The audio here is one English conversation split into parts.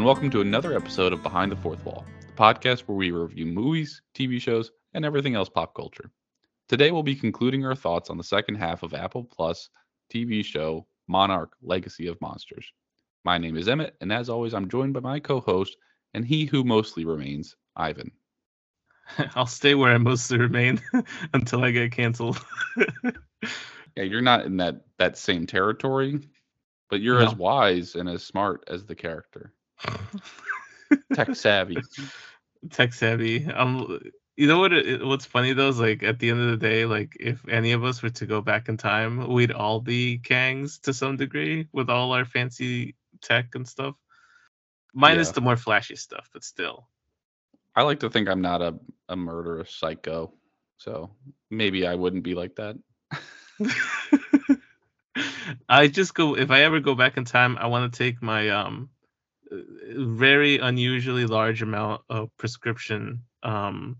and welcome to another episode of Behind the Fourth Wall, the podcast where we review movies, TV shows, and everything else pop culture. Today, we'll be concluding our thoughts on the second half of Apple Plus TV show Monarch Legacy of Monsters. My name is Emmett, and as always, I'm joined by my co host and he who mostly remains, Ivan. I'll stay where I mostly remain until I get canceled. yeah, you're not in that that same territory, but you're no. as wise and as smart as the character. Tech savvy. Tech savvy. Um, you know what? It, what's funny though is like at the end of the day, like if any of us were to go back in time, we'd all be Kangs to some degree with all our fancy tech and stuff. Minus yeah. the more flashy stuff, but still. I like to think I'm not a, a murderous psycho, so maybe I wouldn't be like that. I just go if I ever go back in time, I want to take my um very unusually large amount of prescription um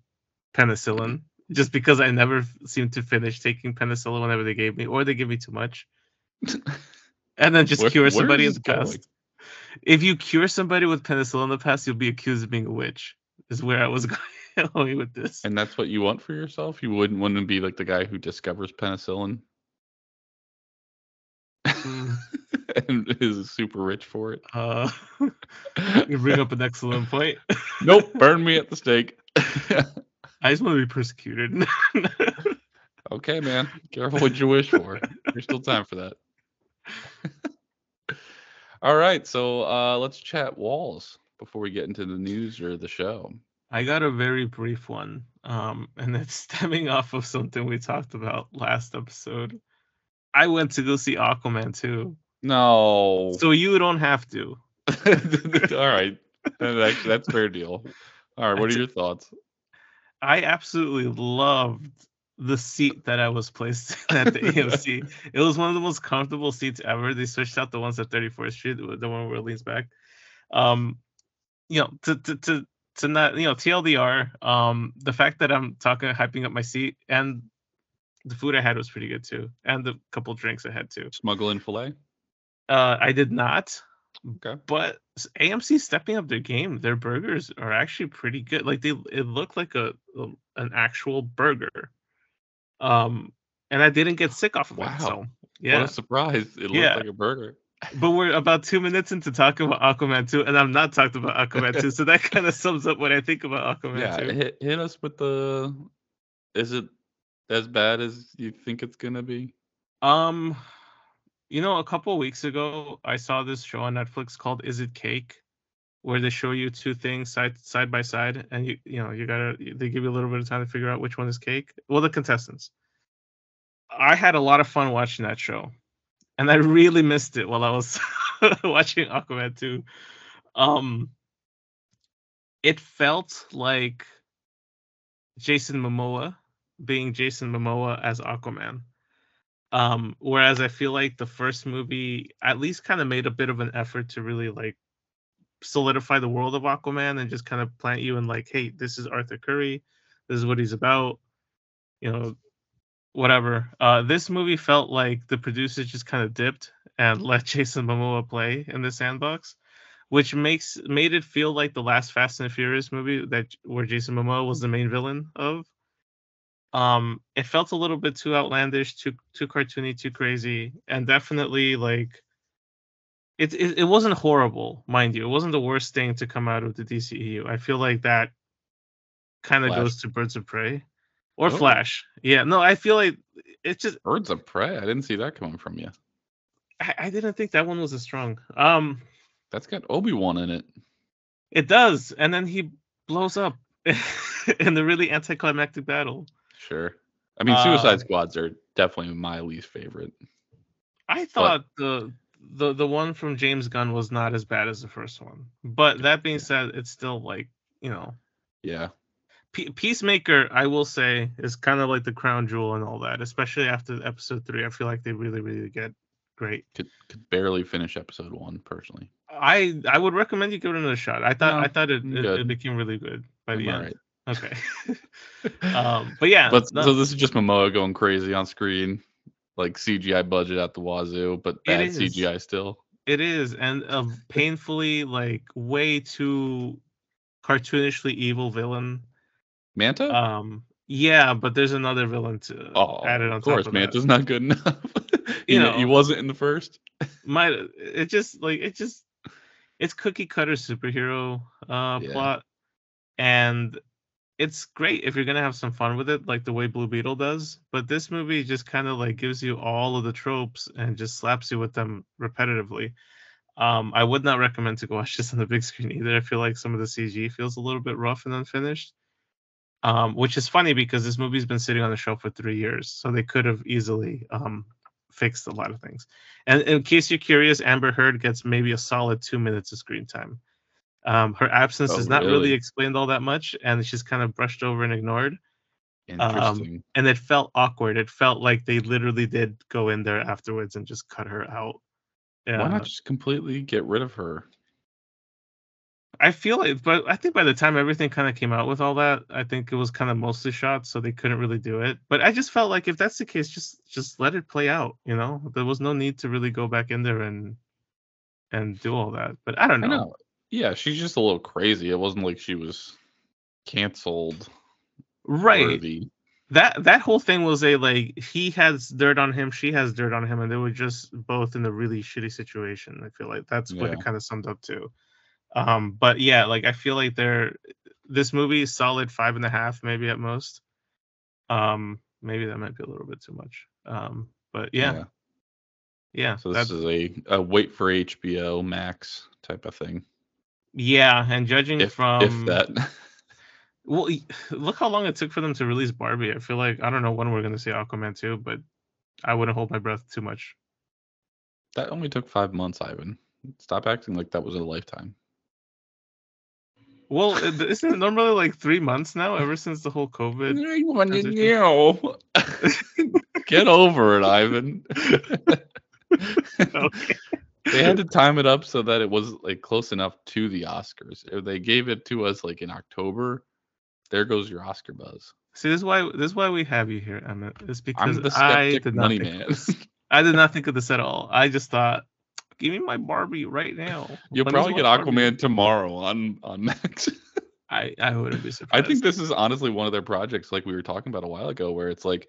penicillin just because I never seem to finish taking penicillin whenever they gave me or they give me too much. and then just where, cure somebody in the past. If you cure somebody with penicillin in the past, you'll be accused of being a witch. Is where I was going with this. And that's what you want for yourself? You wouldn't want to be like the guy who discovers penicillin? Mm. and is super rich for it. Uh, you bring up an excellent point. nope, burn me at the stake. I just want to be persecuted. okay, man. Careful what you wish for. There's still time for that. All right, so uh, let's chat walls before we get into the news or the show. I got a very brief one, um, and it's stemming off of something we talked about last episode. I went to go see Aquaman 2. No. So you don't have to. All right. That's, that's fair deal. All right. What are your thoughts? I absolutely loved the seat that I was placed at the AMC. It was one of the most comfortable seats ever. They switched out the ones at 34th Street, the one where it leans back. Um, you know, to to to to not you know TLDR. Um, the fact that I'm talking hyping up my seat and the food I had was pretty good too, and the couple drinks I had too. Smuggle in fillet. Uh, I did not. Okay. But AMC stepping up their game. Their burgers are actually pretty good. Like they, it looked like a, a an actual burger. Um, and I didn't get sick off of wow. it. So yeah, what a surprise! It looked yeah. like a burger. But we're about two minutes into talking about Aquaman 2, and I'm not talking about Aquaman 2, so that kind of sums up what I think about Aquaman yeah, 2. Hit, hit us with the. Is it as bad as you think it's gonna be? Um, you know, a couple weeks ago, I saw this show on Netflix called "Is It Cake," where they show you two things side side by side, and you you know you gotta they give you a little bit of time to figure out which one is cake. Well, the contestants. I had a lot of fun watching that show, and I really missed it while I was watching Aquaman 2. Um, it felt like Jason Momoa being Jason Momoa as Aquaman um, whereas I feel like the first movie at least kind of made a bit of an effort to really like solidify the world of Aquaman and just kind of plant you in like, hey, this is Arthur Curry, this is what he's about, you know, whatever. Uh, this movie felt like the producers just kind of dipped and let Jason Momoa play in the sandbox, which makes made it feel like the last Fast and Furious movie that where Jason Momoa was the main villain of um it felt a little bit too outlandish too too cartoony too crazy and definitely like it, it it wasn't horrible mind you it wasn't the worst thing to come out of the dceu i feel like that kind of goes to birds of prey or oh. flash. Yeah no i feel like it's just birds of prey? I didn't see that coming from you I, I didn't think that one was as strong. Um that's got obi-wan in it. It does and then he blows up in the really anticlimactic battle Sure. I mean, Suicide uh, Squads are definitely my least favorite. I thought but, the the the one from James Gunn was not as bad as the first one. But that being said, it's still like you know. Yeah. P- Peacemaker, I will say, is kind of like the crown jewel and all that. Especially after episode three, I feel like they really, really get great. Could could barely finish episode one personally. I I would recommend you give it another shot. I thought no, I thought it, it, it, became really good by the end. Right. Okay. um, but yeah. But so this is just Momoa going crazy on screen, like CGI budget at the wazoo, but bad CGI still. It is, and a painfully like way too cartoonishly evil villain. Manta? Um, yeah, but there's another villain to oh, add it on of course, top of Manta's that. not good enough. You you know. he wasn't in the first. Might it just like it just it's cookie cutter superhero uh Yeah. plot, and it's great if you're gonna have some fun with it, like the way Blue Beetle does. But this movie just kind of like gives you all of the tropes and just slaps you with them repetitively. Um, I would not recommend to go watch this on the big screen either. I feel like some of the CG feels a little bit rough and unfinished. Um, which is funny because this movie's been sitting on the shelf for three years, so they could have easily um, fixed a lot of things. And in case you're curious, Amber Heard gets maybe a solid two minutes of screen time. Um, her absence Oh, is not really really? explained all that much, and she's kind of brushed over and ignored. Interesting. And it felt awkward. It felt like they literally did go in there afterwards and just cut her out. Why not just completely get rid of her? I feel like, but I think by the time everything kind of came out with all that, I think it was kind of mostly shot, so they couldn't really do it. But I just felt like if that's the case, just just let it play out. You know, there was no need to really go back in there and and do all that. But I don't I know. Yeah, she's just a little crazy. It wasn't like she was canceled Right. worthy. That that whole thing was a like he has dirt on him, she has dirt on him, and they were just both in a really shitty situation. I feel like that's what it kind of summed up to. Um, but yeah, like I feel like they're this movie is solid five and a half, maybe at most. Um, maybe that might be a little bit too much. Um, but yeah, yeah, So this that's is a, a wait for HBO Max type of thing. Yeah, and judging If from if that. well, look how long it took for them to release Barbie. I feel like I don't know when we're gonna see Aquaman 2, but I wouldn't hold my breath too much. that only took five months, Ivan. Stop acting like that was a lifetime. Well, isn't it normally like three months now, ever since the whole COVID? I want to Get over it, Ivan. Okay. They had to time it up so that it was like close enough to the Oscars. If they gave it to us like in October, there goes your Oscar buzz. See, this is why this is why we have you here, Emmett. It's because I did not money think man. of this. I did not think of this at all. I just thought, give me my Barbie right now. You'll me probably get Barbie." Aquaman tomorrow on on Max. I I wouldn't be surprised. I think this is honestly one of their projects, like we were talking about a while ago, where it's like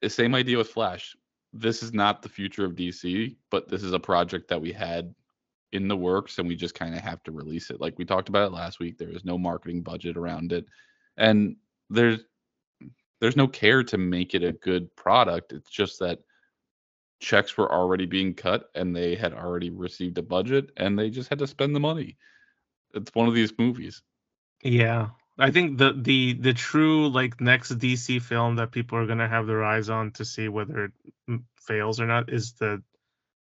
the same idea with Flash. This is not the future of DC, but this is a project that we had in the works, and we just kind of have to release it. Like we talked about it last week. There is no marketing budget around it, and there's there's no care to make it a good product. It's just that checks were already being cut, and they had already received a budget, and they just had to spend the money. It's one of these movies. Yeah. I think the the the true like next DC film that people are gonna have their eyes on to see whether it mm, fails or not is the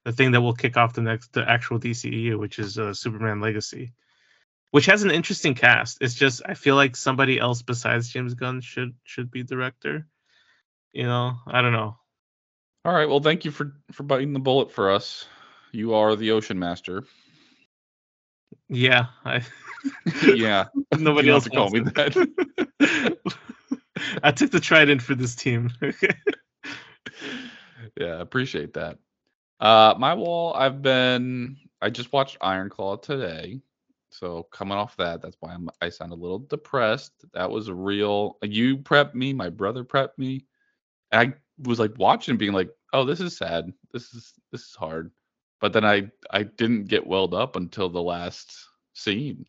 the thing that will kick off the next the actual DCEU, which is uh, Superman Legacy, which has an interesting cast. It's just I feel like somebody else besides James Gunn should should be director. You know, I don't know. All right. Well, thank you for for biting the bullet for us. You are the ocean master. Yeah, I yeah. nobody else call me that. I took the trident for this team. yeah, appreciate that. Uh my wall, I've been I just watched Iron Claw today. So coming off that, that's why I'm I sound a little depressed. That was real you prepped me, my brother prepped me. And I was like watching being like, "Oh, this is sad. This is this is hard." But then I I didn't get welled up until the last scene.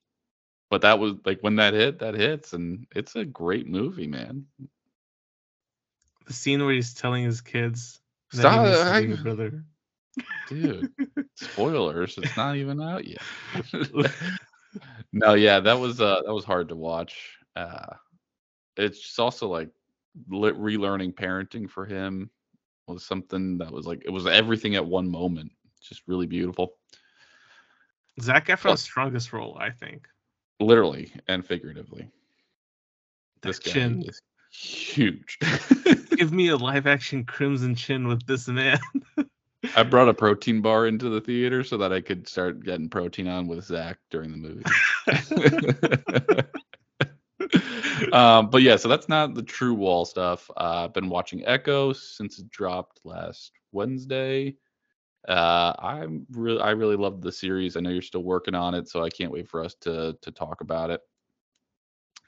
But that was like when that hit, that hits and it's a great movie, man. the scene where he's telling his kids Stop I- brother. dude spoilers it's not even out yet no yeah that was uh that was hard to watch uh it's also like le- relearning parenting for him was something that was like it was everything at one moment just really beautiful Zac Efron's strongest role, I think. Literally and figuratively this That guy chin. is huge Give me a live action crimson chin with this man. i brought a protein bar into the theater so that i could start getting protein on with zac during the movie um, but yeah, so that's not the true wall stuff. Uh, I've been watching Echo since it dropped last Wednesday, Uh, I'm really, I really loved the series. I know you're still working on it, so I can't wait for us to to talk about it.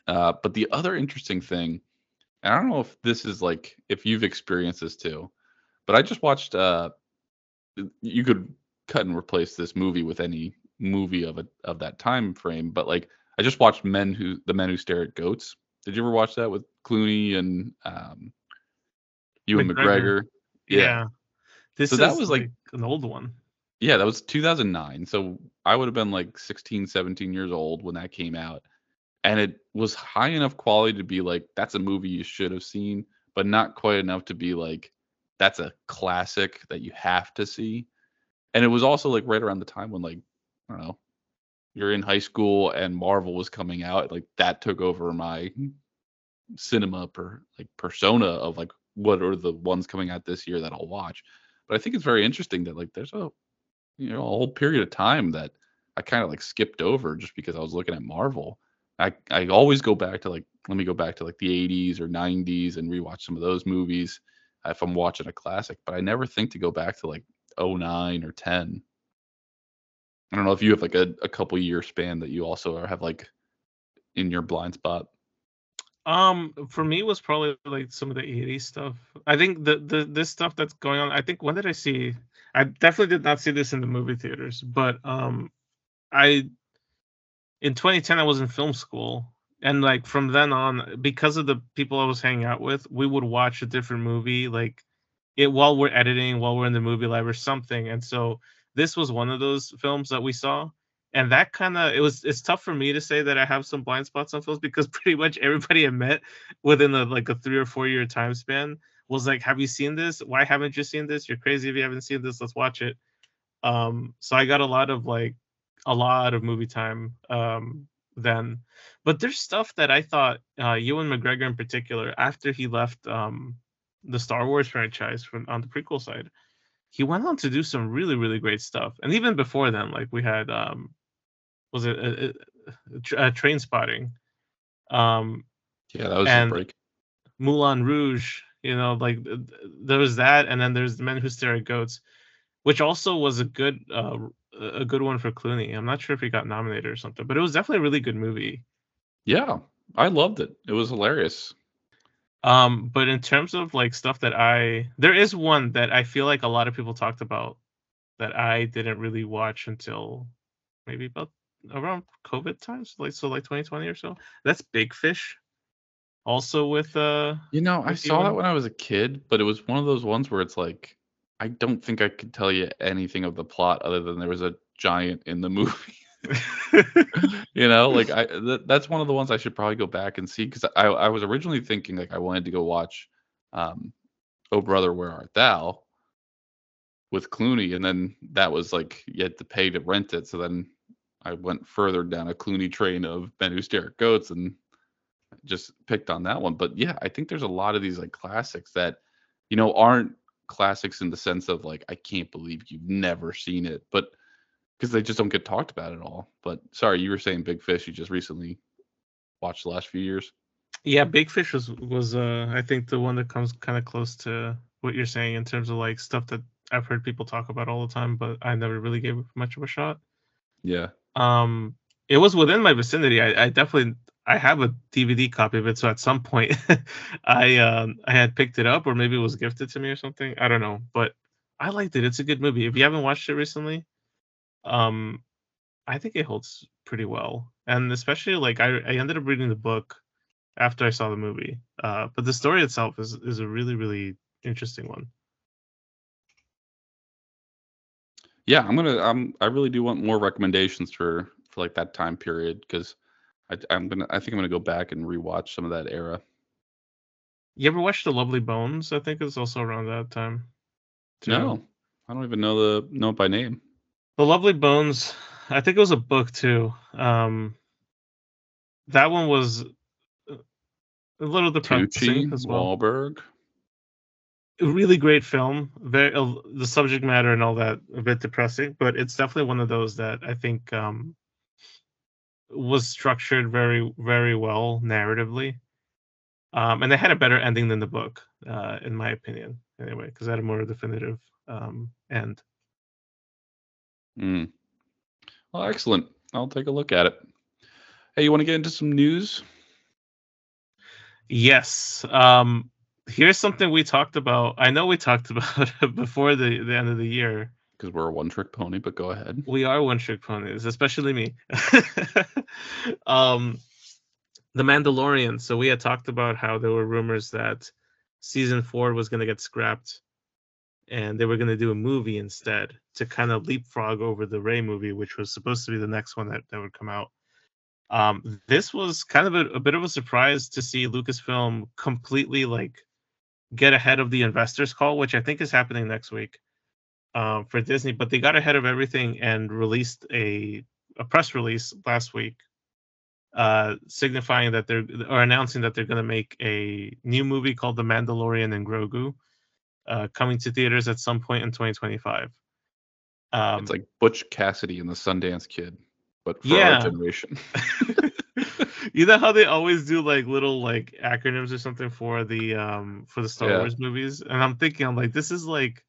Uh, but the other interesting thing, and I don't know if this is like if you've experienced this too, but I just watched. Uh, you could cut and replace this movie with any movie of a of that time frame, but like I just watched Men Who the Men Who Stare at Goats. Did you ever watch that with Clooney and um, Ewan McGregor? McGregor. Yeah. This So that was, like- an old one. Yeah, that was 2009. So I would have been like 16, 17 years old when that came out. And it was high enough quality to be like, that's a movie you should have seen, but not quite enough to be like, that's a classic that you have to see. And it was also like right around the time when, like, I don't know, you're in high school and Marvel was coming out. Like, that took over my cinema per like persona of like, what are the ones coming out this year that I'll watch. But I think it's very interesting that like there's a you know a whole period of time that I kind of like skipped over just because I was looking at Marvel. I I always go back to like let me go back to like the 80s or 90s and rewatch some of those movies if I'm watching a classic, but I never think to go back to like 09 or 10. I don't know if you have like a, a couple year span that you also have like in your blind spot. Um, for me, was probably like some of the '80s stuff. I think the the this stuff that's going on. I think when did I see? I definitely did not see this in the movie theaters, but um, I in 2010 I was in film school, and like from then on, because of the people I was hanging out with, we would watch a different movie like it while we're editing, while we're in the movie lab or something. And so this was one of those films that we saw and that kind of it was it's tough for me to say that I have some blind spots on films because pretty much everybody I met within a like a three or four year time span was like, "Have you seen this? Why haven't you seen this? You're crazy if you haven't seen this. Let's watch it." Um, so I got a lot of like a lot of movie time um then, but there's stuff that I thought uh, Ewan McGregor in particular after he left um the Star Wars franchise from on the prequel side he went on to do some really really great stuff and even before then like we had um was it uh, uh, uh, Trainspotting um Yeah, that was And- a break. moulin rouge you know like th- th- there was that and then there's the men who stare at goats which also was a good uh a good one for clooney i'm not sure if he got nominated or something but it was definitely a really good movie Yeah, I loved it. It was hilarious. Um, but in terms of like stuff that I there is one that I feel like a lot of people talked about that I didn't really watch until maybe about around COVID times, like so like 2020 or so. That's Big Fish. Also with uh You know, I saw that when I was a kid, but it was one of those ones where it's like I don't think I could tell you anything of the plot other than there was a giant in the movie. you know, like I th- that's one of the ones I should probably go back and see because I I was originally thinking like I wanted to go watch um Oh Brother Where Art Thou with Clooney and then that was like you had to pay to rent it so then I went further down a Clooney train of Ben Stare Goats and just picked on that one. But yeah, I think there's a lot of these like classics that, you know, aren't classics in the sense of like, I can't believe you've never seen it, but because they just don't get talked about at all. But sorry, you were saying Big Fish you just recently watched the last few years. yeah, Big Fish was was uh I think the one that comes kind of close to what you're saying in terms of like stuff that I've heard people talk about all the time, but I never really gave it much of a shot. Yeah. Um it was within my vicinity. I, I definitely i have a dvd copy of it so at some point i um i had picked it up or maybe it was gifted to me or something. I don't know but i liked it. It's a good movie. If you haven't watched it recently um i think it holds pretty well. And especially like i, I ended up reading the book after i saw the movie uh but the story itself is is a really really interesting one Yeah, I'm gonna. I'm. I really do want more recommendations for for like that time period because I, I'm gonna. I think I'm gonna go back and rewatch some of that era. you ever watched the lovely bones i think it's also around that time too. No, I don't even know the know it by name. The Lovely Bones, I think it was a book too. Um, that one was uh, a little depressing Tucci, as well. Wahlberg. Really great film. Very uh, the subject matter and all that a bit depressing, but it's definitely one of those that I think um, was structured very very well narratively. Um, and they had a better ending than the book, uh, in my opinion. Anyway, because I had a more definitive um, end. Mm. Well, excellent. I'll take a look at it. Hey, you want to get into some news? Yes. Um, here's something we talked about. I know we talked about it before the, the end of the year. Because we're a one trick pony, but go ahead. We are one trick ponies, especially me. um, the Mandalorian. So we had talked about how there were rumors that season four was going to get scrapped and they were going to do a movie instead to kind of leapfrog over the Rey movie, which was supposed to be the next one that, that would come out. Um, this was kind of a, a bit of a surprise to see Lucasfilm completely like get ahead of the investors call, which I think is happening next week um, for Disney. But they got ahead of everything and released a a press release last week, uh, signifying that they're or announcing that they're going to make a new movie called The Mandalorian and Grogu, uh, coming to theaters at some point in 2025. Um, it's like Butch Cassidy and the Sundance Kid, but for Yeah. our generation. you know how they always do like little like acronyms or something for the um for the Star Yeah. Wars movies, and I'm thinking I'm like this is like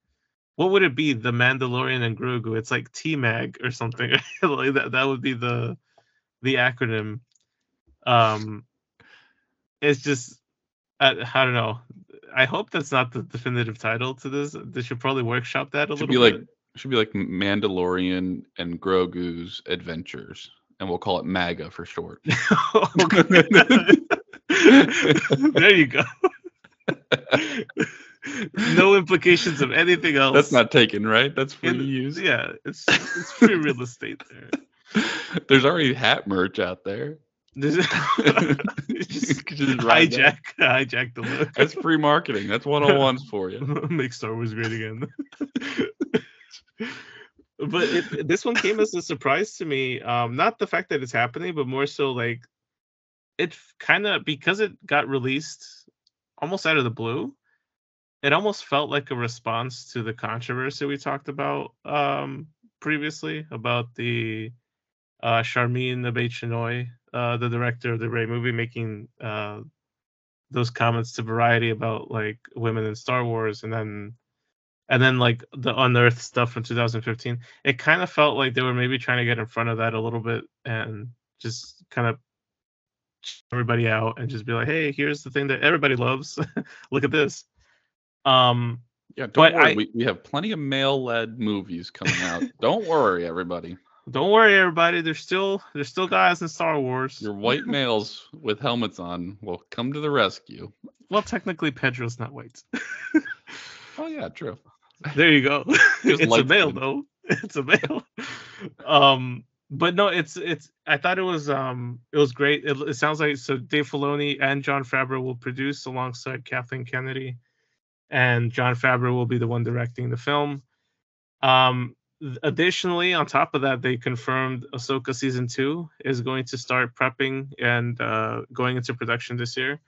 what would it be? The Mandalorian and Grogu. It's like T-Mag or something. like that that would be the the acronym. Um, it's just I, I don't know. I hope that's not the definitive title to this. They should probably workshop that a should little be bit. like should be like Mandalorian and Grogu's Adventures, and we'll call it MAGA for short. there you go. no implications of anything else. That's not taken, right? That's free In- use. Yeah, it's it's free real estate there. There's already hat merch out there. This is- You just just that. hijack hijack the look. That's free marketing. That's 101s for you. Make Star Wars great again. But it, this one came as a surprise to me. Um, not the fact that it's happening, but more so like it kind of because it got released almost out of the blue. It almost felt like a response to the controversy we talked about um, previously about the uh, Sharmeen Obaid-Chinoy, uh, the director of the Rey movie, making uh, those comments to Variety about like women in Star Wars, and then and then like the Unearthed stuff from 2015. It kind of felt like they were maybe trying to get in front of that a little bit and just kind of everybody out and just be like, hey, here's the thing that everybody loves. Look at this. Um, Yeah, don't worry. I- we, we have plenty of male-led movies coming out. don't worry, everybody. don't worry, everybody. There's still there's still guys in Star Wars. Your white males with helmets on will come to the rescue. Well, technically, Pedro's not white. Oh yeah, true. There you go. It's a male though. It's a male. um, but no, it's it's. I thought it was um it was great. It, it sounds like so Dave Filoni and Jon Favreau will produce alongside Kathleen Kennedy, and Jon Favreau will be the one directing the film. Um, additionally, on top of that, they confirmed Ahsoka season two is going to start prepping and uh, going into production this year.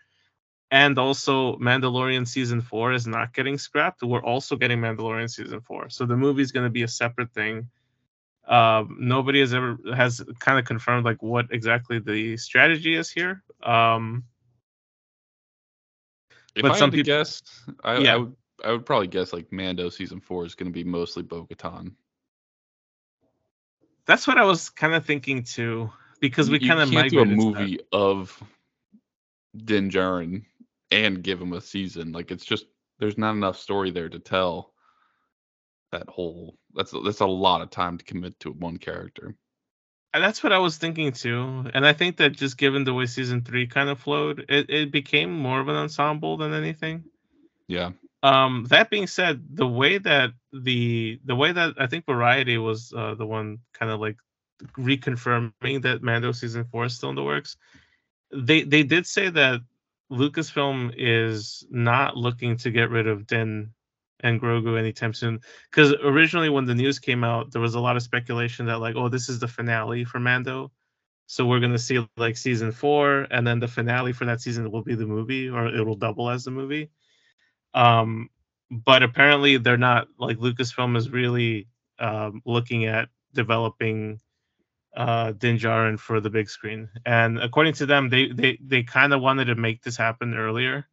And also, Mandalorian season four is not getting scrapped. We're also getting Mandalorian season four, so the movie is going to be a separate thing. Um, nobody has ever has kind of confirmed like what exactly the strategy is here. Um, If But I some had to people- guess, I, Yeah. I would I would probably guess like Mando season four is going to be mostly Bo-Katan. that's what I was kind of thinking too, because we kind of can't do a movie of Din Djarin and give him a season. Like it's just there's not enough story there to tell that whole. That's that's a lot of time to commit to one character. And that's what I was thinking too. And I think that just given the way season three kind of flowed, it, it became more of an ensemble than anything. Yeah, Um, that being said, the way that the the way that I think Variety was uh, the one kind of like reconfirming that Mando season four is still in the works. They they did say that Lucasfilm is not looking to get rid of Din and Grogu anytime soon. Because originally, when the news came out, there was a lot of speculation that like, oh, this is the finale for Mando. So we're gonna see like season four, and then the finale for that season will be the movie, or it will double as the movie. Um, but apparently they're not like Lucasfilm is really um, looking at developing uh, Din Djarin for the big screen, and according to them, they they they kind of wanted to make this happen earlier.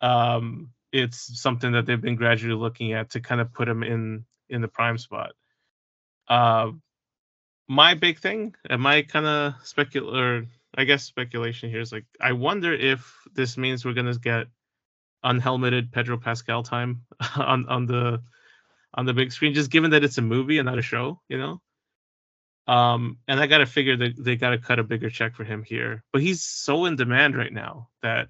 Um, it's something that they've been gradually looking at to kind of put him in in the prime spot. Uh, my big thing, and my kind of specular, I guess speculation here is like, I wonder if this means we're gonna get unhelmeted Pedro Pascal time on on the on the big screen, just given that it's a movie and not a show, you know. Um, and I gotta figure that they gotta cut a bigger check for him here, but he's so in demand right now that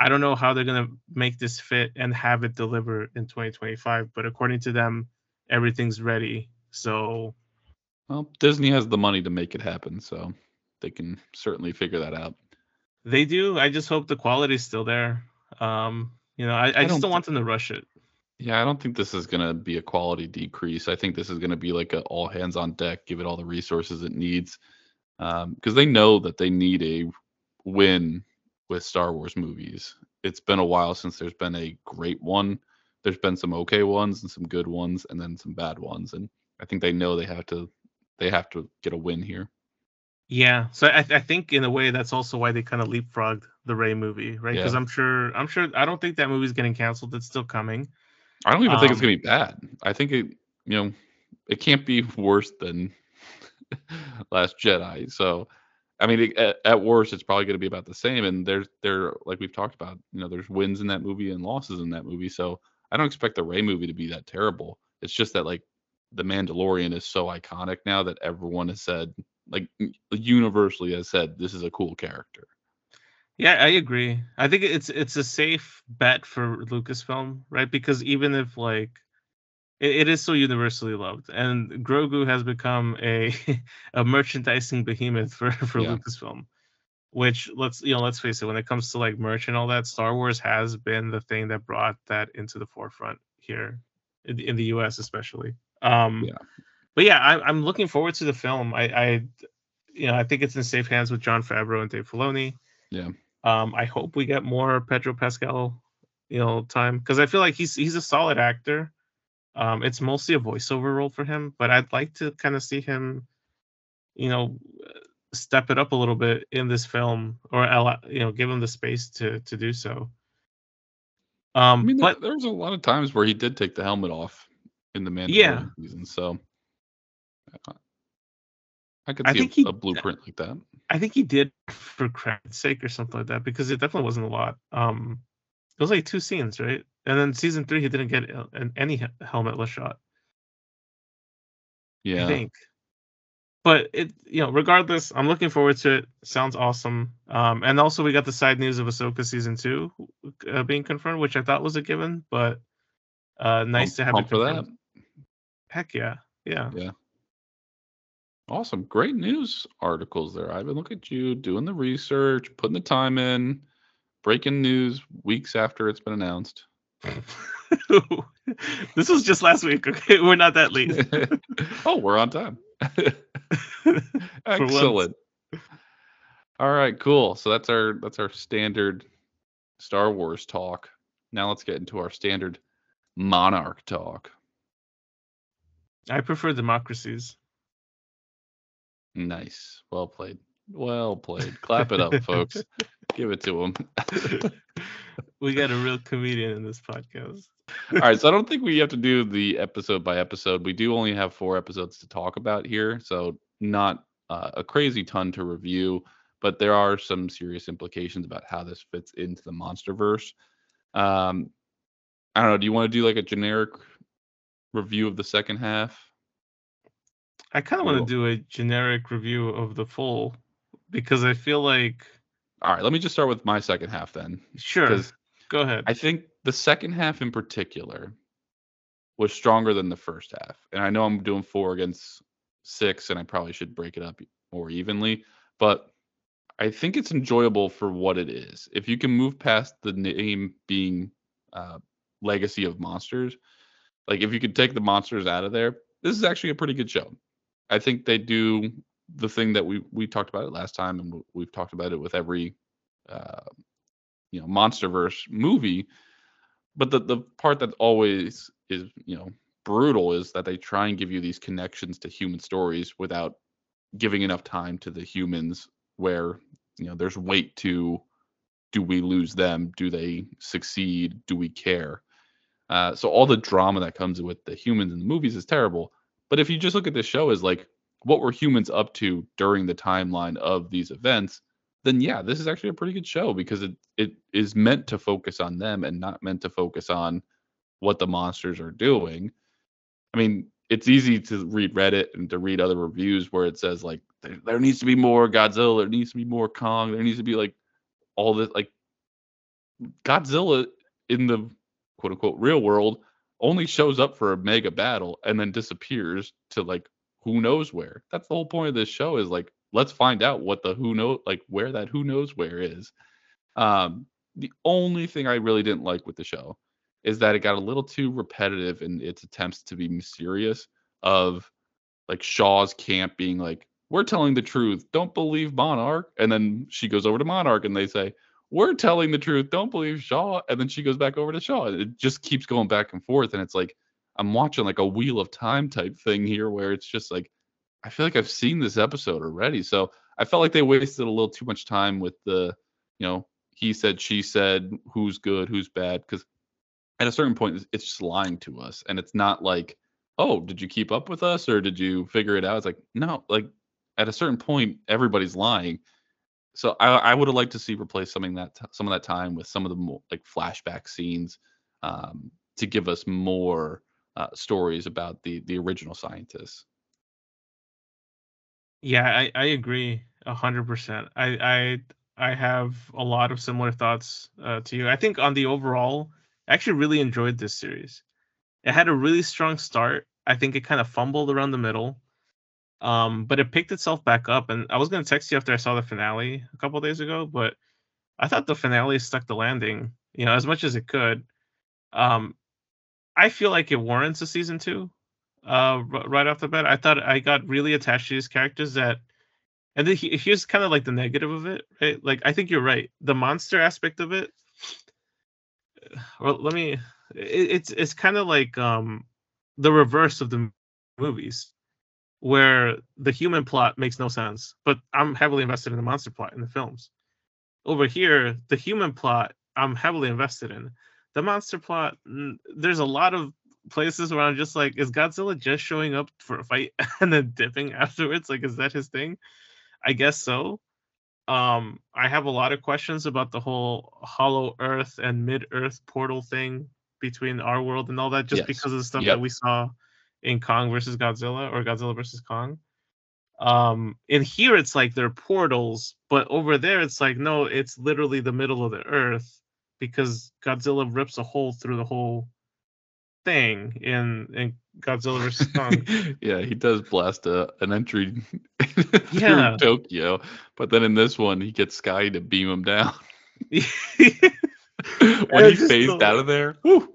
I don't know how they're gonna make this fit and have it deliver in 2025. But according to them, everything's ready. So, well, Disney has the money to make it happen, so they can certainly figure that out. They do. I just hope the quality's still there. Um, you know, I, I, I just don't, don't want them to rush it. Yeah, I don't think this is going to be a quality decrease. I think this is going to be like a all hands on deck, give it all the resources it needs, because um, they know that they need a win with Star Wars movies. It's been a while since there's been a great one. There's been some okay ones and some good ones, and then some bad ones. And I think they know they have to they have to get a win here. Yeah, so I, I think in a way that's also why they kind of leapfrogged the Rey movie, right? Because yeah. I'm sure I'm sure I don't think that movie's getting canceled. It's still coming. I don't even um, think it's um, gonna be bad. I think it, you know, it can't be worse than Last Jedi. So, I mean, it, at, at, worst, it's probably gonna be about the same. And there's there, like we've talked about, you know, there's wins in that movie and losses in that movie. So I don't expect the Rey movie to be that terrible. It's just that like the Mandalorian is so iconic now that everyone has said, like universally has said, this is a cool character. Yeah, I agree. I think it's it's a safe bet for Lucasfilm, right? Because even if like it, it is so universally loved, and Grogu has become a a merchandising behemoth for for yeah. Lucasfilm. Which let's you know let's face it, when it comes to like merch and all that, Star Wars has been the thing that brought that into the forefront here in, in the U.S. especially. Um, yeah. But yeah, I, I'm looking forward to the film. I, I, you know, I think it's in safe hands with Jon Favreau and Dave Filoni. Yeah. Um, I hope we get more Pedro Pascal, you know, time because I feel like he's he's a solid actor. Um, it's mostly a voiceover role for him, but I'd like to kind of see him, you know, step it up a little bit in this film, or you know, give him the space to to do so. Um, I mean, but there, there was a lot of times where he did take the helmet off in the Mandalorian yeah. season, so I could see I think a, he, a blueprint like that. I think he did for credit's sake or something like that because it definitely wasn't a lot. Um, it was like two scenes, right? And then season three, he didn't get an, any helmetless shot. Yeah, I think. But it, you know, regardless, I'm looking forward to it. Sounds awesome. Um, and also we got the side news of Ahsoka season two uh, being confirmed, which I thought was a given, but uh, nice to have it for that. Heck yeah, yeah, yeah. Awesome. Great news articles there, Ivan. Look at you doing the research, putting the time in, breaking news weeks after it's been announced. this was just last week. Okay, we're not that late. oh, we're on time. Excellent. All right, cool. So that's our that's our standard Star Wars talk. Now let's get into our standard monarch talk. I prefer democracies. Nice. Well played. Well played. Clap it up, folks. Give it to him. we got a real comedian in this podcast. All right, so I don't think we have to do the episode by episode. We do only have four episodes to talk about here, so not uh, a crazy ton to review, but there are some serious implications about how this fits into the MonsterVerse. Um, I don't know. Do you want to do like a generic review of the second half? I kind of want to do a generic review of the full because I feel like. All right, let me just start with my second half then. Sure. Go ahead. I think the second half in particular was stronger than the first half. And I know I'm doing four against six, and I probably should break it up more evenly, but I think it's enjoyable for what it is. If you can move past the name being uh, Legacy of Monsters, like if you could take the monsters out of there, this is actually a pretty good show. I think they do the thing that we we talked about it last time, and we've talked about it with every uh, you know MonsterVerse movie. But the the part that always is you know brutal is that they try and give you these connections to human stories without giving enough time to the humans where you know there's weight to do we lose them? Do they succeed? Do we care? Uh, so all the drama that comes with the humans in the movies is terrible But if you just look at the show as like what were humans up to during the timeline of these events, then yeah, this is actually a pretty good show because it it is meant to focus on them and not meant to focus on what the monsters are doing. I mean, it's easy to read Reddit and to read other reviews where it says like there, there needs to be more Godzilla, there needs to be more Kong, there needs to be like all this like Godzilla in the quote unquote real world only shows up for a mega battle and then disappears to like who knows where. That's the whole point of this show is like let's find out what the who know like where that who knows where is. Um the only thing I really didn't like with the show is that it got a little too repetitive in its attempts to be mysterious of like Shaw's camp being like we're telling the truth don't believe monarch and then she goes over to monarch and they say we're telling the truth don't believe shaw. And then she goes back over to shaw. It just keeps going back and forth. And it's like i'm watching like a wheel of time type thing here where it's just like i feel like i've seen this episode already. So i felt like they wasted a little too much time with the you know he said she said who's good who's bad. Because at a certain point it's just lying to us. And it's not like oh did you keep up with us or did you figure it out? It's like no like at a certain point everybody's lying so i, I would have liked to see replace something that some of that time with some of the more like flashback scenes um, to give us more uh, stories about the the original scientists Yeah, I, I agree hundred percent. I I I have a lot of similar thoughts uh, to you. I think on the overall, I actually really enjoyed this series. It had a really strong start. I think it kind of fumbled around the middle, um, but it picked itself back up. And I was gonna text you after I saw the finale a couple days ago, but I thought the finale stuck the landing, you know, as much as it could. Um, I feel like it warrants a season two uh r- right off the bat. I thought I got really attached to these characters that and then he, here's kind of like the negative of it, right? Like I think you're right. The monster aspect of it well let me it, it's it's kind of like um the reverse of the movies where the human plot makes no sense, but I'm heavily invested in the monster plot in the films. Over here, the human plot I'm heavily invested in. The monster plot, there's a lot of places where I'm just like, is Godzilla just showing up for a fight and then dipping afterwards? Like, is that his thing? I guess so. Um, I have a lot of questions about the whole Hollow Earth and Mid Earth portal thing between our world and all that, just Yes. because of the stuff Yep. that we saw in Kong versus Godzilla or Godzilla versus Kong. Um, in here it's like they're portals, but over there it's like no, it's literally the middle of the Earth because Godzilla rips a hole through the whole thing in in Godzilla versus Kong. yeah, he does blast a, an entry Yeah. through Tokyo, but then in this one, he gets Sky to beam him down. when It's he phased the- out of there, whew,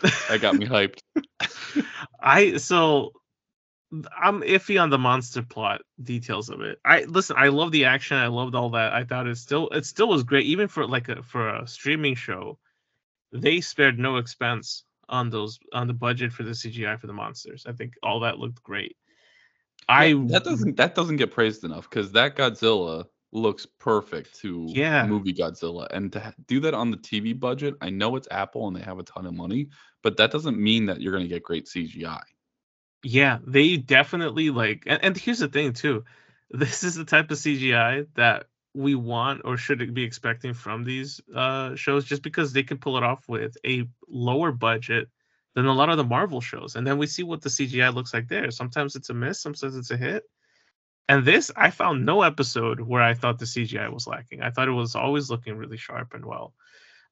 that got me hyped. I so I'm iffy on the monster plot details of it. I listen, I love the action, I loved all that. I thought it still it still was great, even for like a for a streaming show. They spared no expense on those on the budget for the CGI for the monsters. I think all that looked great. I that doesn't that doesn't get praised enough because that Godzilla looks perfect to Yeah. movie Godzilla, and to do that on the TV budget, I know it's Apple and they have a ton of money, but that doesn't mean that you're going to get great CGI. Yeah, they definitely like, and, and here's the thing too. This is the type of CGI that we want or should be expecting from these uh, shows, just because they can pull it off with a lower budget than a lot of the Marvel shows, and then we see what the CGI looks like there. Sometimes it's a miss, sometimes it's a hit. And this, I found no episode where I thought the CGI was lacking. I thought it was always looking really sharp and well.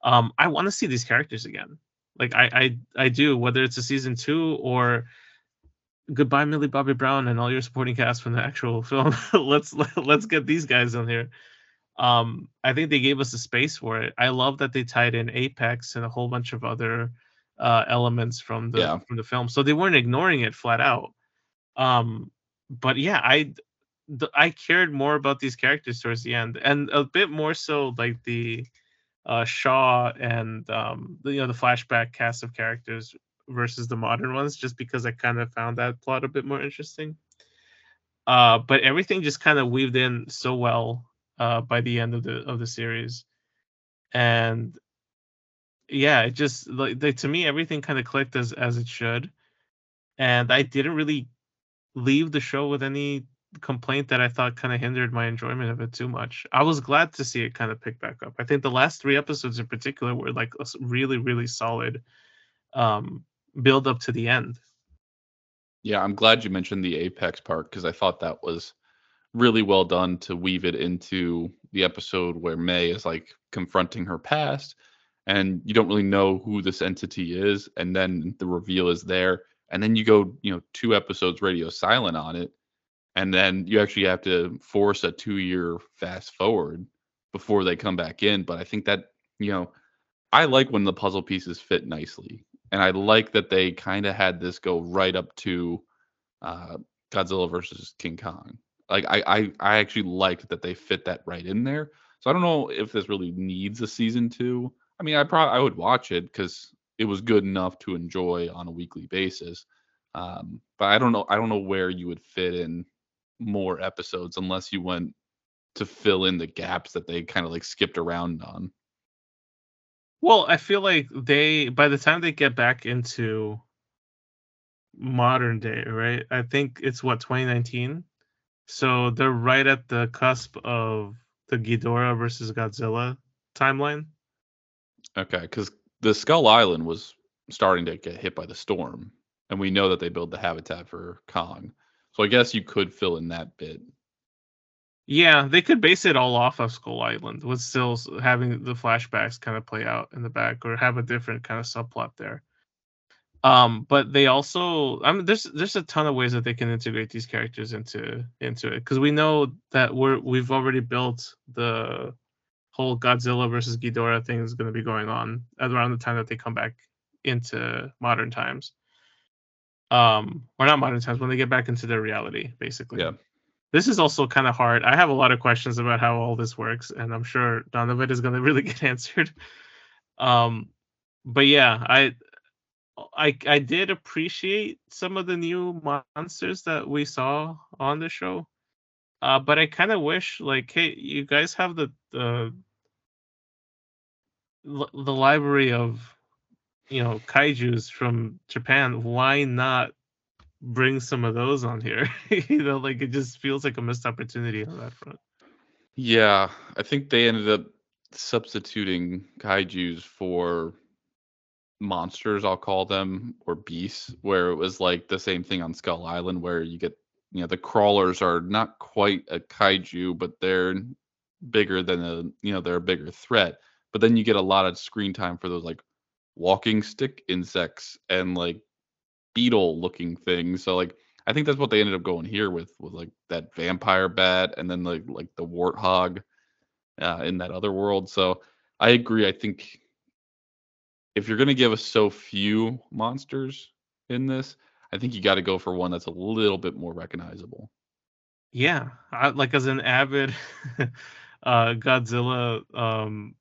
Um, I want to see these characters again. Like I, I, I do. Whether it's a season two or goodbye Millie Bobby Brown and all your supporting cast from the actual film. let's let, let's get these guys on here. Um, I think they gave us the space for it. I love that they tied in Apex and a whole bunch of other uh, elements from the Yeah. from the film, so they weren't ignoring it flat out. Um, but yeah, I the, I cared more about these characters towards the end, and a bit more so like the uh, Shaw and um, the, you know the flashback cast of characters versus the modern ones, just because I kind of found that plot a bit more interesting. Uh, but everything just kind of weaved in so well uh, by the end of the of the series, and yeah, it just like, like to me everything kind of clicked as as it should, and I didn't really leave the show with any complaint that I thought kind of hindered my enjoyment of it too much. I was glad to see it kind of pick back up. I think the last three episodes in particular were like a really, really solid um, build up to the end. Yeah, I'm glad you mentioned the Apex part because I thought that was really well done to weave it into the episode where May is like confronting her past and you don't really know who this entity is and then the reveal is there and then you go, you know, two episodes radio silent on it and then you actually have to force a 2-year fast forward before they come back in, but I think that, you know, I like when the puzzle pieces fit nicely and I like that they kind of had this go right up to uh, Godzilla versus King Kong. Like I, I, I actually liked that they fit that right in there. So I don't know if this really needs a season two. I mean, I probably I would watch it because it was good enough to enjoy on a weekly basis. Um, but I don't know. I don't know where you would fit in more episodes unless you went to fill in the gaps that they kind of like skipped around on. Well, I feel like they by the time they get back into modern day, right? I think it's what 2019. So they're right at the cusp of the Ghidorah versus Godzilla timeline. Okay, because the Skull Island was starting to get hit by the storm, and we know that they build the habitat for Kong. So I guess you could fill in that bit. Yeah, they could base it all off of Skull Island with still having the flashbacks kind of play out in the back or have a different kind of subplot there. Um, but they also, I mean, there's there's a ton of ways that they can integrate these characters into into it because we know that we're we've already built the whole Godzilla versus Ghidorah thing is going to be going on around the time that they come back into modern times. Um, or not modern times when they get back into their reality, basically. Yeah this is also kind of hard. I have a lot of questions about how all this works, and I'm sure none of it is going to really get answered. Um, but yeah, I, I, I did appreciate some of the new monsters that we saw on the show. Uh, but I kind of wish, like, hey, you guys have the the the library of, you know, kaiju's from Japan. Why not bring some of those on here. you know, like it just feels like a missed opportunity on that front. Yeah, I think they ended up substituting kaiju's for monsters, I'll call them, or beasts, where it was like the same thing on Skull Island, where you get, you know, the crawlers are not quite a kaiju, but they're bigger than a, you know, they're a bigger threat. But then you get a lot of screen time for those like walking stick insects and like beetle looking things. So like I think that's what they ended up going here with with like that vampire bat and then like like the warthog uh, in that other world. So I agree. I think if you're gonna give us so few monsters in this, I think you got to go for one that's a little bit more recognizable. Yeah, I, like as an avid uh, Godzilla um,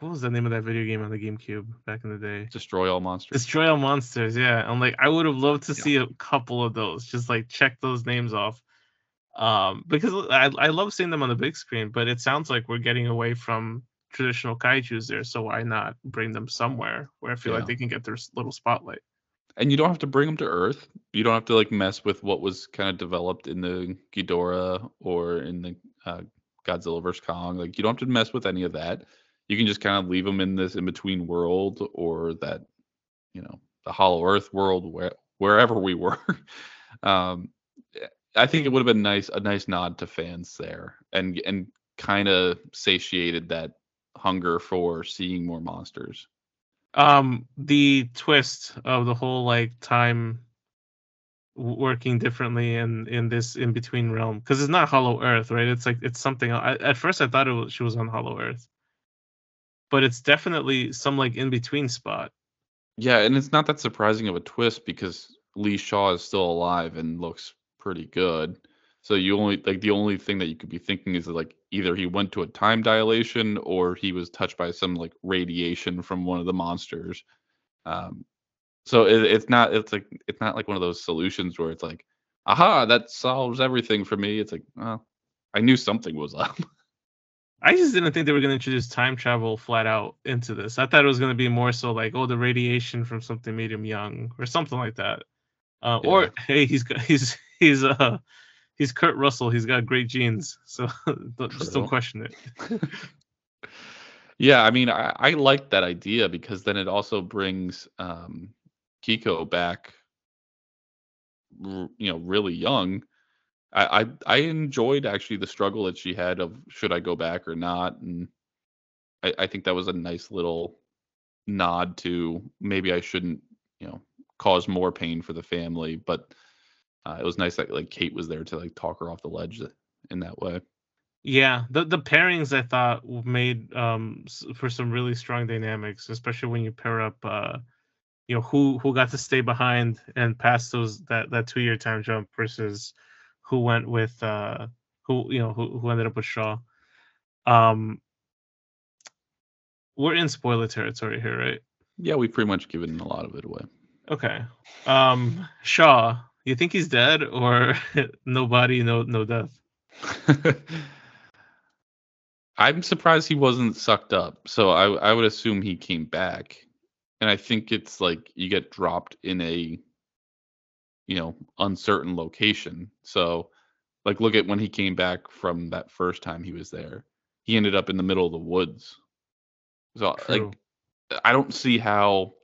what was the name of that video game on the GameCube back in the day? Destroy all monsters. Destroy all monsters. Yeah, I'm like, I would have loved to yeah. see a couple of those. Just like check those names off, um, because I I love seeing them on the big screen. But it sounds like we're getting away from traditional kaiju's there. So why not bring them somewhere where I feel yeah. like they can get their little spotlight? And you don't have to bring them to Earth. You don't have to like mess with what was kind of developed in the Ghidorah or in the uh, Godzilla vs Kong. Like you don't have to mess with any of that you can just kind of leave them in this in between world or that you know the hollow earth world where wherever we were. Um i think it would have been nice a nice nod to fans there and and kind of satiated that hunger for seeing more monsters. Um the twist of the whole like time working differently in in this in between realm because it's not hollow earth right? It's like it's something I, at first i thought it was she was on hollow earth but it's definitely some like in between spot. Yeah, and it's not that surprising of a twist because Lee Shaw is still alive and looks pretty good. So you only like the only thing that you could be thinking is that, like either he went to a time dilation or he was touched by some like radiation from one of the monsters. Um, so it, it's not it's like it's not like one of those solutions where it's like, aha, that solves everything for me. It's like, well, I knew something was up. I just didn't think they were going to introduce time travel flat out into this. I thought it was going to be more so like, oh, the radiation from something made him young or something like that. Uh, yeah. Or hey, he's got he's he's uh he's Kurt Russell. He's got great genes, so don't, just don't question it. Yeah, I mean, I, I like that idea because then it also brings um, Keiko back, r- you know, really young. I, I I enjoyed actually the struggle that she had of should I go back or not, and I, I think that was a nice little nod to maybe I shouldn't, you know, cause more pain for the family, but uh, it was nice that like Cate was there to like talk her off the ledge in that way. Yeah, the the pairings I thought made um for some really strong dynamics, especially when you pair up uh you know who who got to stay behind and pass those that that two year time jump versus who went with uh who you know who who ended up with Shaw. Um we're in spoiler territory here, right? Yeah, we've pretty much given a lot of it away. Okay. Um Shaw, you think he's dead or no body, no no death? I'm surprised he wasn't sucked up. So I I would assume he came back. And I think it's like you get dropped in a you know, uncertain location. So like look at when he came back from that first time he was there. He ended up in the middle of the woods. So True. like I don't see how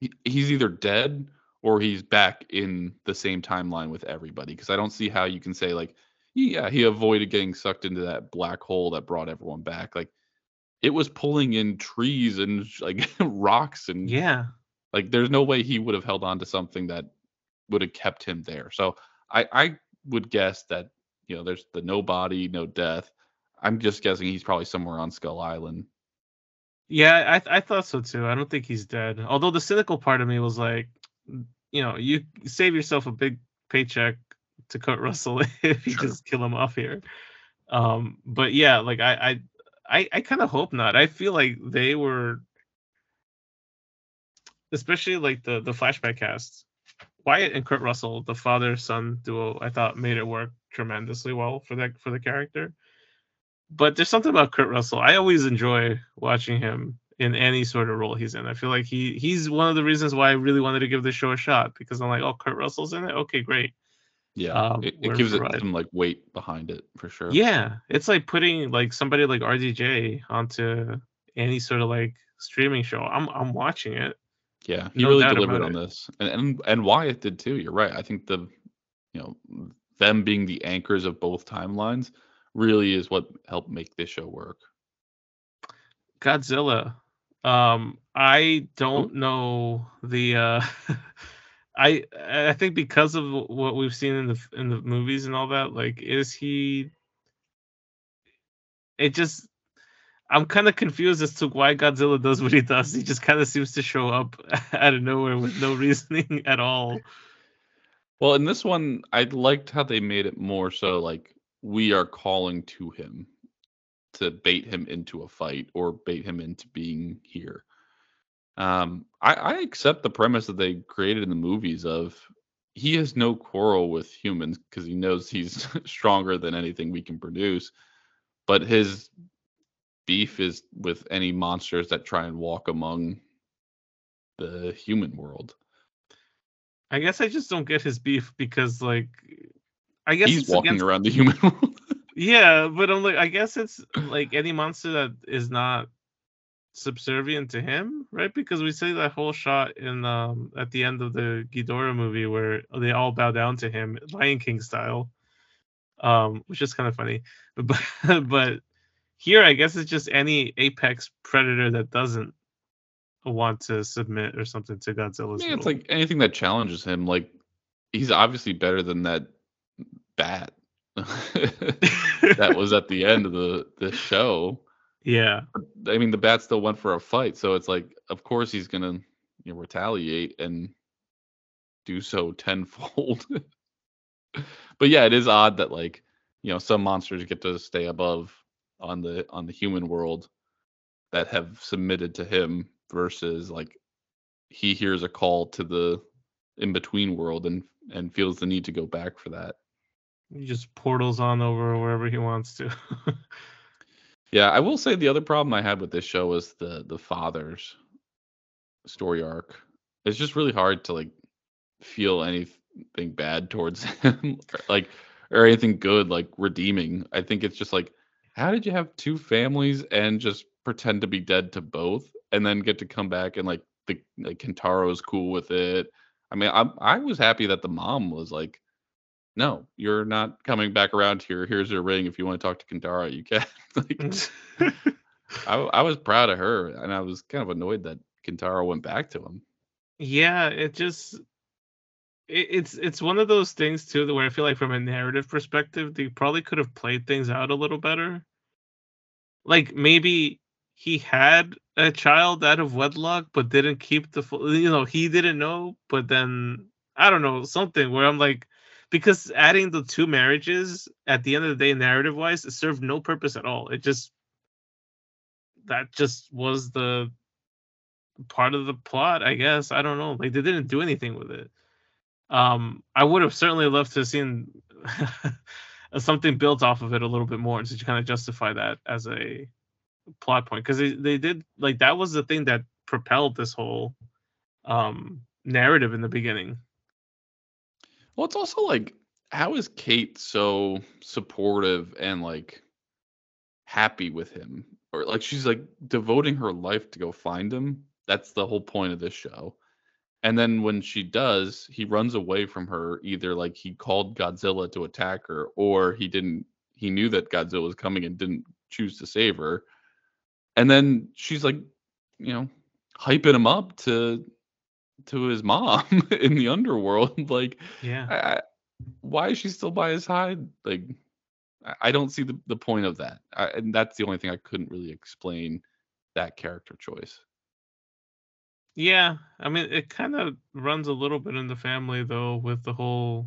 he, he's either dead or he's back in the same timeline with everybody because I don't see how you can say like yeah he avoided getting sucked into that black hole that brought everyone back like it was pulling in trees and like rocks and Yeah. like there's no way he would have held on to something that would have kept him there so I I would guess that you know there's the no body no death I'm just guessing he's probably somewhere on Skull Island Yeah, I th- I thought so too. I don't think he's dead. Although the cynical part of me was like, you know, you save yourself a big paycheck to Kurt Russell if you Sure. just kill him off here. Um, but yeah, like I I I, I kind of hope not. I feel like they were, especially like the the flashback cast, Wyatt and Kurt Russell, the father son duo. I thought made it work tremendously well for that for the character but there's something about Kurt Russell. I always enjoy watching him in any sort of role he's in. I feel like he he's one of the reasons why I really wanted to give this show a shot because I'm like, oh, Kurt Russell's in it. Okay, great. yeah Um, it, it gives it some like weight behind it for sure Yeah, it's like putting like somebody like RDJ onto any sort of like streaming show. I'm I'm watching it. Yeah, he No really delivered on this, and, and and Wyatt did too. You're right. I think the, you know, them being the anchors of both timelines really is what helped make this show work. Godzilla. Um, I don't know the. uh I I think because of what we've seen in the in the movies and all that, like, is he? It just. I'm kind of confused as to why Godzilla does what he does. He just kind of seems to show up out of nowhere with no reasoning at all. Well, in this one, I liked how they made it more so like we are calling to him to bait him into a fight or bait him into being here. Um, I, I accept the premise that they created in the movies of he has no quarrel with humans because he knows he's stronger than anything we can produce, but his beef is with any monsters that try and walk among the human world. I guess I just don't get his beef because, like, I guess He's walking against around the human world. Yeah, but I'm like, I guess it's like any monster that is not subservient to him, right? Because we see that whole shot in um at the end of the Ghidorah movie where they all bow down to him, Lion King style, um, which is kind of funny. But but here, I guess it's just any apex predator that doesn't want to submit or something to Godzilla's. Yeah, it's like anything that challenges him. Like he's obviously better than that bat that was at the end of the the show. yeah, I mean, the bat still went for a fight, so it's like, of course he's gonna you know, retaliate and do so tenfold. but yeah, it is odd that like you know some monsters get to stay above on the on the human world that have submitted to him versus like he hears a call to the in between world and and feels the need to go back for that. he just portals on over wherever he wants to. Yeah, I will say the other problem I had with this show was the the father's story arc. It's just really hard to like feel anything bad towards him, like or anything good, like redeeming. I think it's just like, how did you have two families and just pretend to be dead to both, and then get to come back and like the like Kentaro is cool with it. I mean, I I was happy that the mom was like, no, you're not coming back around here. Here's your ring. If you want to talk to Kentaro, you can. like, mm. I I was proud of her, and I was kind of annoyed that Kentaro went back to him. Yeah, it just it's it's one of those things too where I feel like from a narrative perspective, they probably could have played things out a little better. Like maybe he had a child out of wedlock, but didn't keep the full. You know, he didn't know, but then I don't know something where I'm like, because adding the two marriages at the end of the day, narrative wise, it served no purpose at all. It just that just was the part of the plot, I guess. I don't know. Like they didn't do anything with it. Um, I would have certainly loved to have seen something built off of it a little bit more to kind of justify that as a plot point because they, they did like that was the thing that propelled this whole um narrative in the beginning Well, it's also like, how is Cate so supportive and like happy with him? Or like she's like devoting her life to go find him. That's the whole point of this show. And then when she does, he runs away from her. Either like he called Godzilla to attack her, or he didn't. He knew that Godzilla was coming and didn't choose to save her. And then she's like, you know, hyping him up to to his mom in the underworld. like, yeah I, I, why is she still by his side? Like, I, I don't see the, the point of that. I, and that's the only thing I couldn't really explain that character choice. Yeah i mean it kind of runs a little bit in the family though with the whole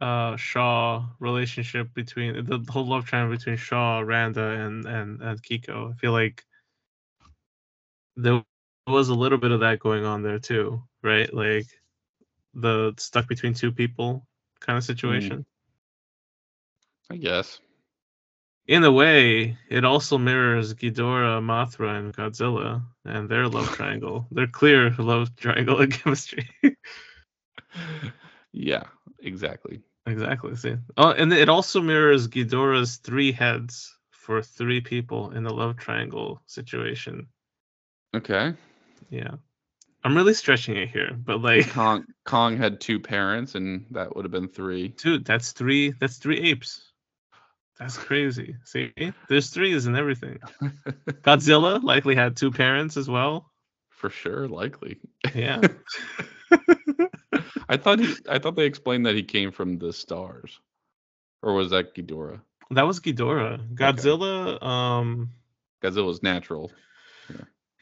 uh shaw relationship between the, whole love triangle between shaw randa and and and keiko. I feel like there was a little bit of that going on there too right? Like the stuck between two people kind of situation. I guess. In a way, it also mirrors Ghidorah, Mothra, and Godzilla and their love triangle. Their clear love triangle chemistry. yeah, exactly. exactly. See. Oh, and it also mirrors Ghidorah's three heads for three people in the love triangle situation. Okay. Yeah. I'm really stretching it here, but like, Kong Kong had two parents, and that would have been three. dude, that's three. That's three apes. That's crazy. See, there's threes and everything. Godzilla likely had two parents as well. For sure, likely. Yeah. I thought he. I thought they explained that he came from the stars, or was that Ghidorah? That was Ghidorah. Godzilla, um Godzilla's natural.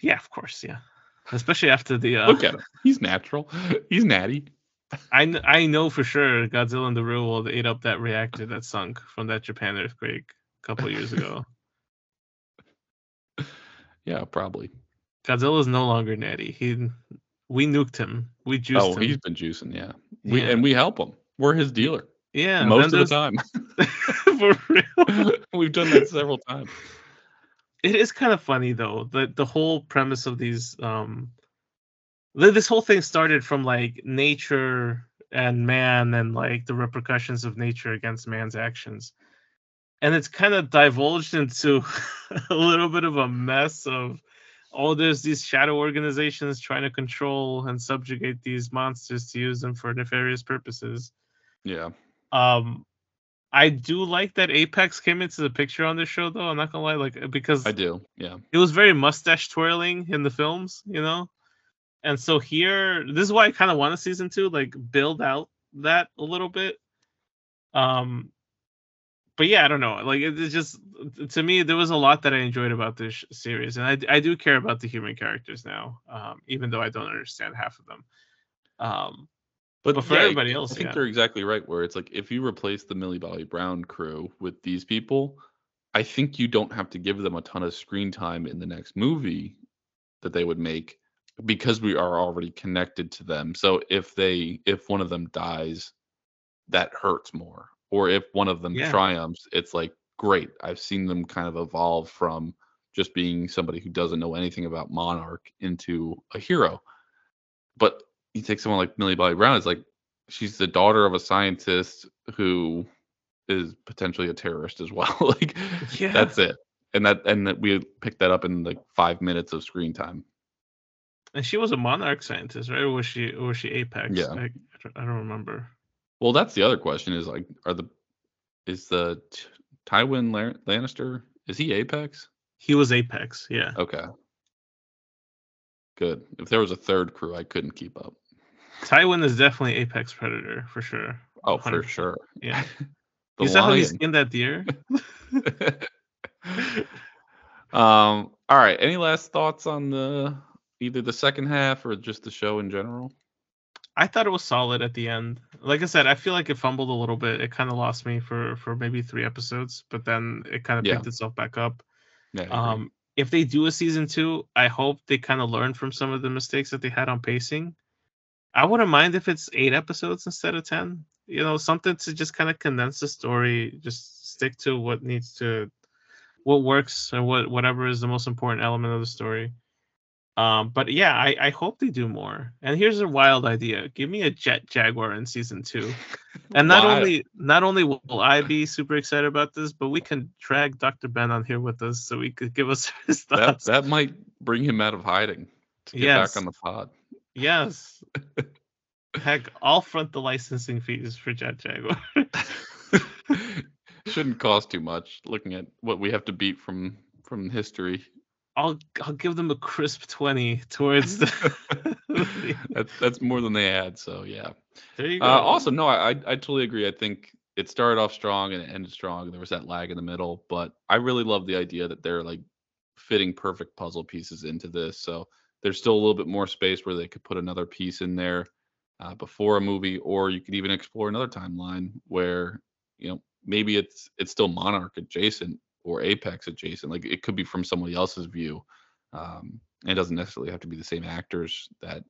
yeah, of course, yeah. Especially after the uh Look at him. He's natural. He's natty. I I know for sure Godzilla in the real world ate up that reactor that sunk from that Japan earthquake a couple years ago. Yeah, probably. Godzilla is no longer natty. He we nuked him. We juiced Oh, him. he's been juicing. Yeah. We Yeah. and we help him. We're his dealer yeah, most of the time. for real. We've done that several times. It is kind of funny though. The the whole premise of these um this whole thing started from like nature and man and like the repercussions of nature against man's actions. And it's kind of divulged into a little bit of a mess of oh there's these shadow organizations trying to control and subjugate these monsters to use them for nefarious purposes. Yeah. Um I do like that Apex came into the picture on this show though. I'm not gonna lie, like because I do. Yeah. it was very mustache twirling in the films, you know. And so here, this is why I kind of want a season two, like build out that a little bit. Um, but yeah, I don't know. Like it, it's just to me, there was a lot that I enjoyed about this sh- series, and I I do care about the human characters now, um, even though I don't understand half of them. Um, But, But for yeah, everybody else, I think yeah. they're exactly right. Where it's like if you replace the Millie Bobby Brown crew with these people, I think you don't have to give them a ton of screen time in the next movie that they would make because we are already connected to them. So if they if one of them dies, that hurts more. Or if one of them Yeah. triumphs, it's like great. I've seen them kind of evolve from just being somebody who doesn't know anything about Monarch into a hero. But you take someone like Millie Bobby Brown, it's like she's the daughter of a scientist who is potentially a terrorist as well. like Yeah. that's it. And that and that we picked that up in like five minutes of screen time. And she was a monarch scientist, right? Or was she or was she Apex? Yeah. I, I don't- remember. Well, that's the other question is like, are the is the Tywin Lannister is he Apex? He was Apex, yeah. Okay. Good. If there was a third crew, I couldn't keep up. Tywin is definitely Apex Predator for sure. Oh, for 100%. sure. Yeah. The you saw how he skinned that deer? um. All right. Any last thoughts on the either the second half or just the show in general? I thought it was solid at the end. Like I said, I feel like it fumbled a little bit. It kind of lost me for for maybe three episodes, but then it kind of Yeah. picked itself back up. Yeah. Um, if they do a season two, I hope they kind of learn from some of the mistakes that they had on pacing. I wouldn't mind if it's eight episodes instead of ten. You know, something to just kind of condense the story, just stick to what needs to, what works, or what whatever is the most important element of the story. Um, but yeah, I, I hope they do more. And here's a wild idea: give me a Jet Jaguar in season two. And not Why? only not only will I be super excited about this, but we can drag Dr. Ben on here with us so he could give us his that thoughts. that might bring him out of hiding to get Yes. back on the pod. Yes. Heck, I'll front the licensing fees for Jet Jaguar. Shouldn't cost too much. Looking at what we have to beat from from history, I'll I'll give them a crisp twenty towards the. that's that's more than they had. So yeah. there you go. Uh, also, no, I, I I totally agree. I think it started off strong and it ended strong. There was that lag in the middle, but I really love the idea that they're like fitting perfect puzzle pieces into this. So there's still a little bit more space where they could put another piece in there uh, before a movie, or you could even explore another timeline where you know maybe it's it's still Monarch adjacent or Apex adjacent. Like it could be from somebody else's view. Um, and it doesn't necessarily have to be the same actors that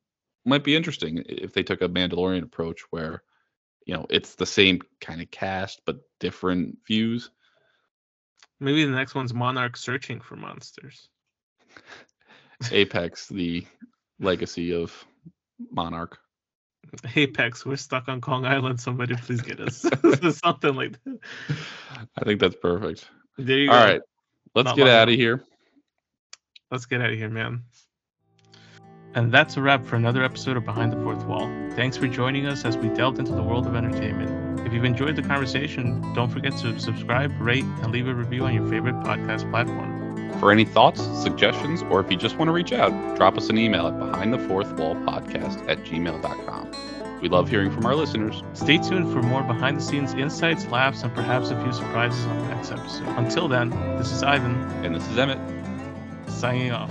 might be interesting if they took a Mandalorian approach where you know it's the same kind of cast but different views. Maybe the next one's Monarch searching for monsters. Apex, the legacy of Monarch. Apex, we're stuck on Kong Island. Somebody please get us. Something like that. I think that's perfect. There you All go. right, let's Not get out of here. Let's get out of here, man. And that's a wrap for another episode of Behind the Fourth Wall. Thanks for joining us as we delved into the world of entertainment. If you've enjoyed the conversation, don't forget to subscribe, rate, and leave a review on your favorite podcast platform. For any thoughts, suggestions, or if you just want to reach out, drop us an email at behindthefourthwallpodcast at gmail.com. We love hearing from our listeners. Stay tuned for more behind the scenes insights, laughs, and perhaps a few surprises on the next episode. Until then, this is Ivan, And this is Emmett. signing off.